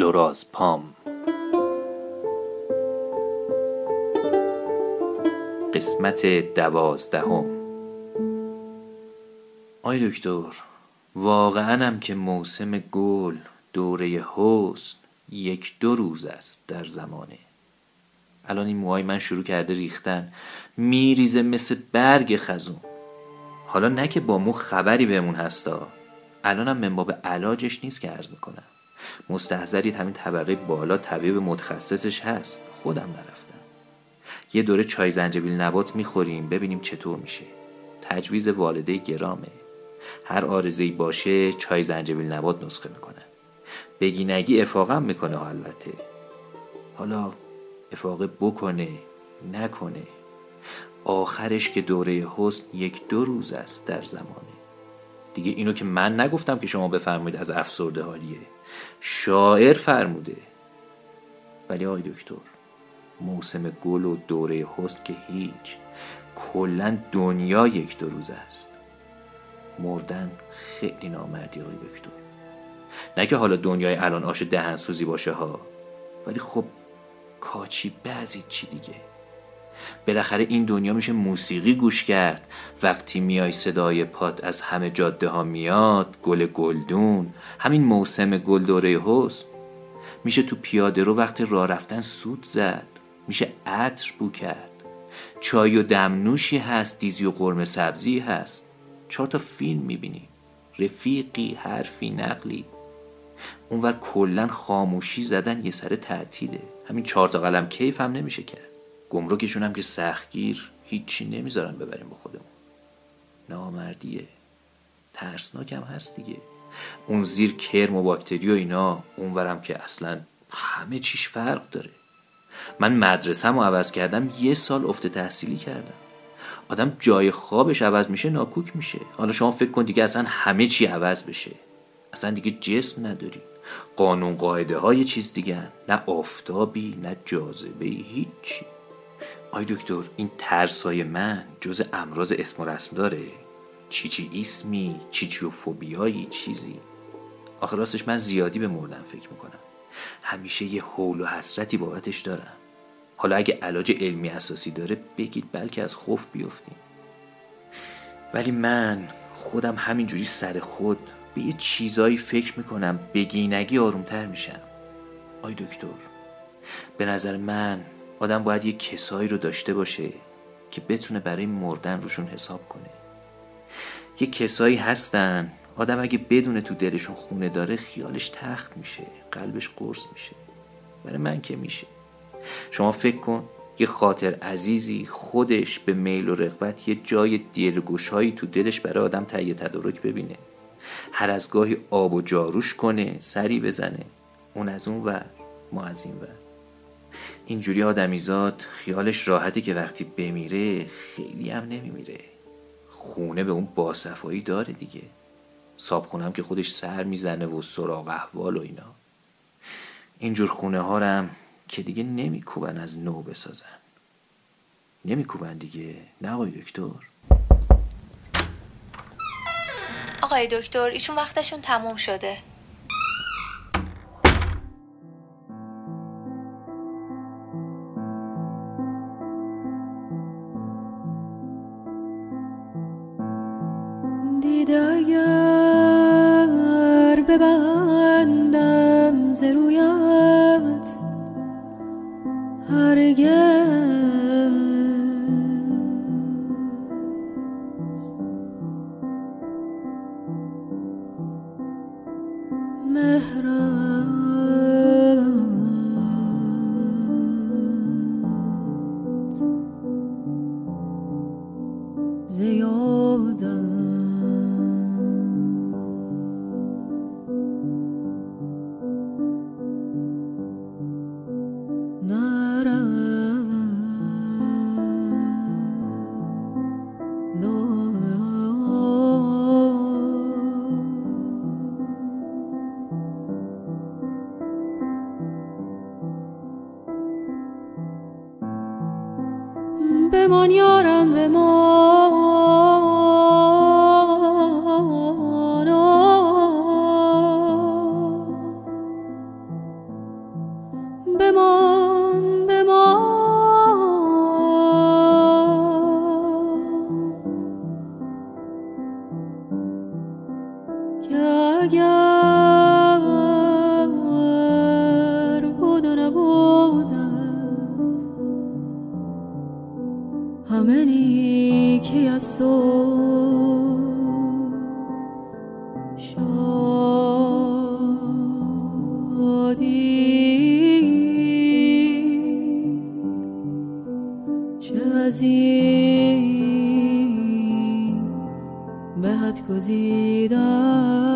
لورازپام قسمت دوازدهم. آی دکتر واقعا هم که موسم گل دوره حسن یک دو روز است در زمانه. الان این موهای من شروع کرده ریختن. میریزه مثل برگ خزون. حالا نه که با مو خبری بهمون هستا. الانم من باب علاجش نیست که عرض می‌کنم. مستحضرید همین طبقه بالا طبیب متخصصش هست. خودم نرفتم. یه دوره چای زنجبیل نبات می‌خوریم ببینیم چطور میشه. تجویز والده گرامه. هر آرزهی باشه چای زنجبیل نبات نسخه می‌کنن. بگی نگی افاقم می‌کنه البته. حالا افاقه بکنه نکنه. آخرش که دوره حسن یک دو روز است در زمانه. دیگه اینو که من نگفتم که شما بفرمایید از افسرده حالیه. شاعر فرموده ولی آقای دکتر موسم گل و دوره حسن که هیچ کلا دنیا یک دو روز است. مردن خیلی نامردی آقای دکتر. نه که حالا دنیای الان آش دهنسوزی باشه ها ولی خب کاچی بعضی چی دیگه. بالاخره این دنیا میشه موسیقی گوش کرد. وقتی میای صدای پات از همه جاده ها میاد گل گلدون همین موسم گل دوره حسن. میشه تو پیاده رو وقتی راه رفتن سود زد. میشه عطر بو کرد. چای و دمنوشی هست دیزی و قرمه سبزی هست. چهار تا فیلم می‌بینی. رفیقی حرفی نقلی. اونور کلا خاموشی زدن یه سر تعطیله. همین چهار تا قلم کیف هم نمیشه کرد. گمرکشون هم که سختگیر هیچی نمی‌ذارن ببریم به خودمون. نامردیه. ترسناک هم هست دیگه. اون زیر کرم و باکتری و اینا اونورم که اصلا همه چیش فرق داره. من مدرسه رو عوض کردم یه سال افت تحصیلی کردم. آدم جای خوابش عوض میشه ناکوک میشه. حالا شما فکر کن دیگه اصلا همه چی عوض بشه. اصلا دیگه جسم نداری. قانون قاعده های چیز دیگه نه آفتابی نه جاذبه هیچی. آی دکتر این ترسای من جز امراض اسم و رسم داره؟ چی چی اسمی چی چی و فوبیایی چیزی؟ آخه راستش من زیادی به مردن فکر می‌کنم. همیشه یه حول و حسرتی بابتش دارم. حالا اگه علاج علمی اساسی داره بگید بلکه از خوف بیفتیم. ولی من خودم همینجوری سر خود به یه چیزایی فکر می‌کنم بگی نگی آرومتر میشم. آی دکتر به نظر من آدم باید یه کسایی رو داشته باشه که بتونه برای مردن روشون حساب کنه. یه کسایی هستن آدم اگه بدونه تو دلشون خونه داره خیالش تخت میشه قلبش قرص میشه. برای من که میشه. شما فکر کن یه خاطر عزیزی خودش به میل و رغبت یه جای دیلگوشهایی تو دلش برای آدم تهیه تدارک ببینه. هر از گاهی آب و جاروش کنه سری بزنه. اون از اون ور ما از این ور. اینجوری آدمیزاد خیالش راحتی که وقتی بمیره خیلی هم نمیمیره. خونه به اون باصفایی داره دیگه. صاحب خونم که خودش سر می‌زنه و سراغ احوال و اینا. اینجور خونه ها هم که دیگه نمیکوبن از نو بسازن. نمیکوبن دیگه. نه آقای دکتر؟ آقای دکتر ایشون وقتشون تموم شده. اگر ببندم ز رویت هرگز. مهرت من یارم به ما. yeah همه نیکی از تو شادی؟ چه از این بهت گزیدم.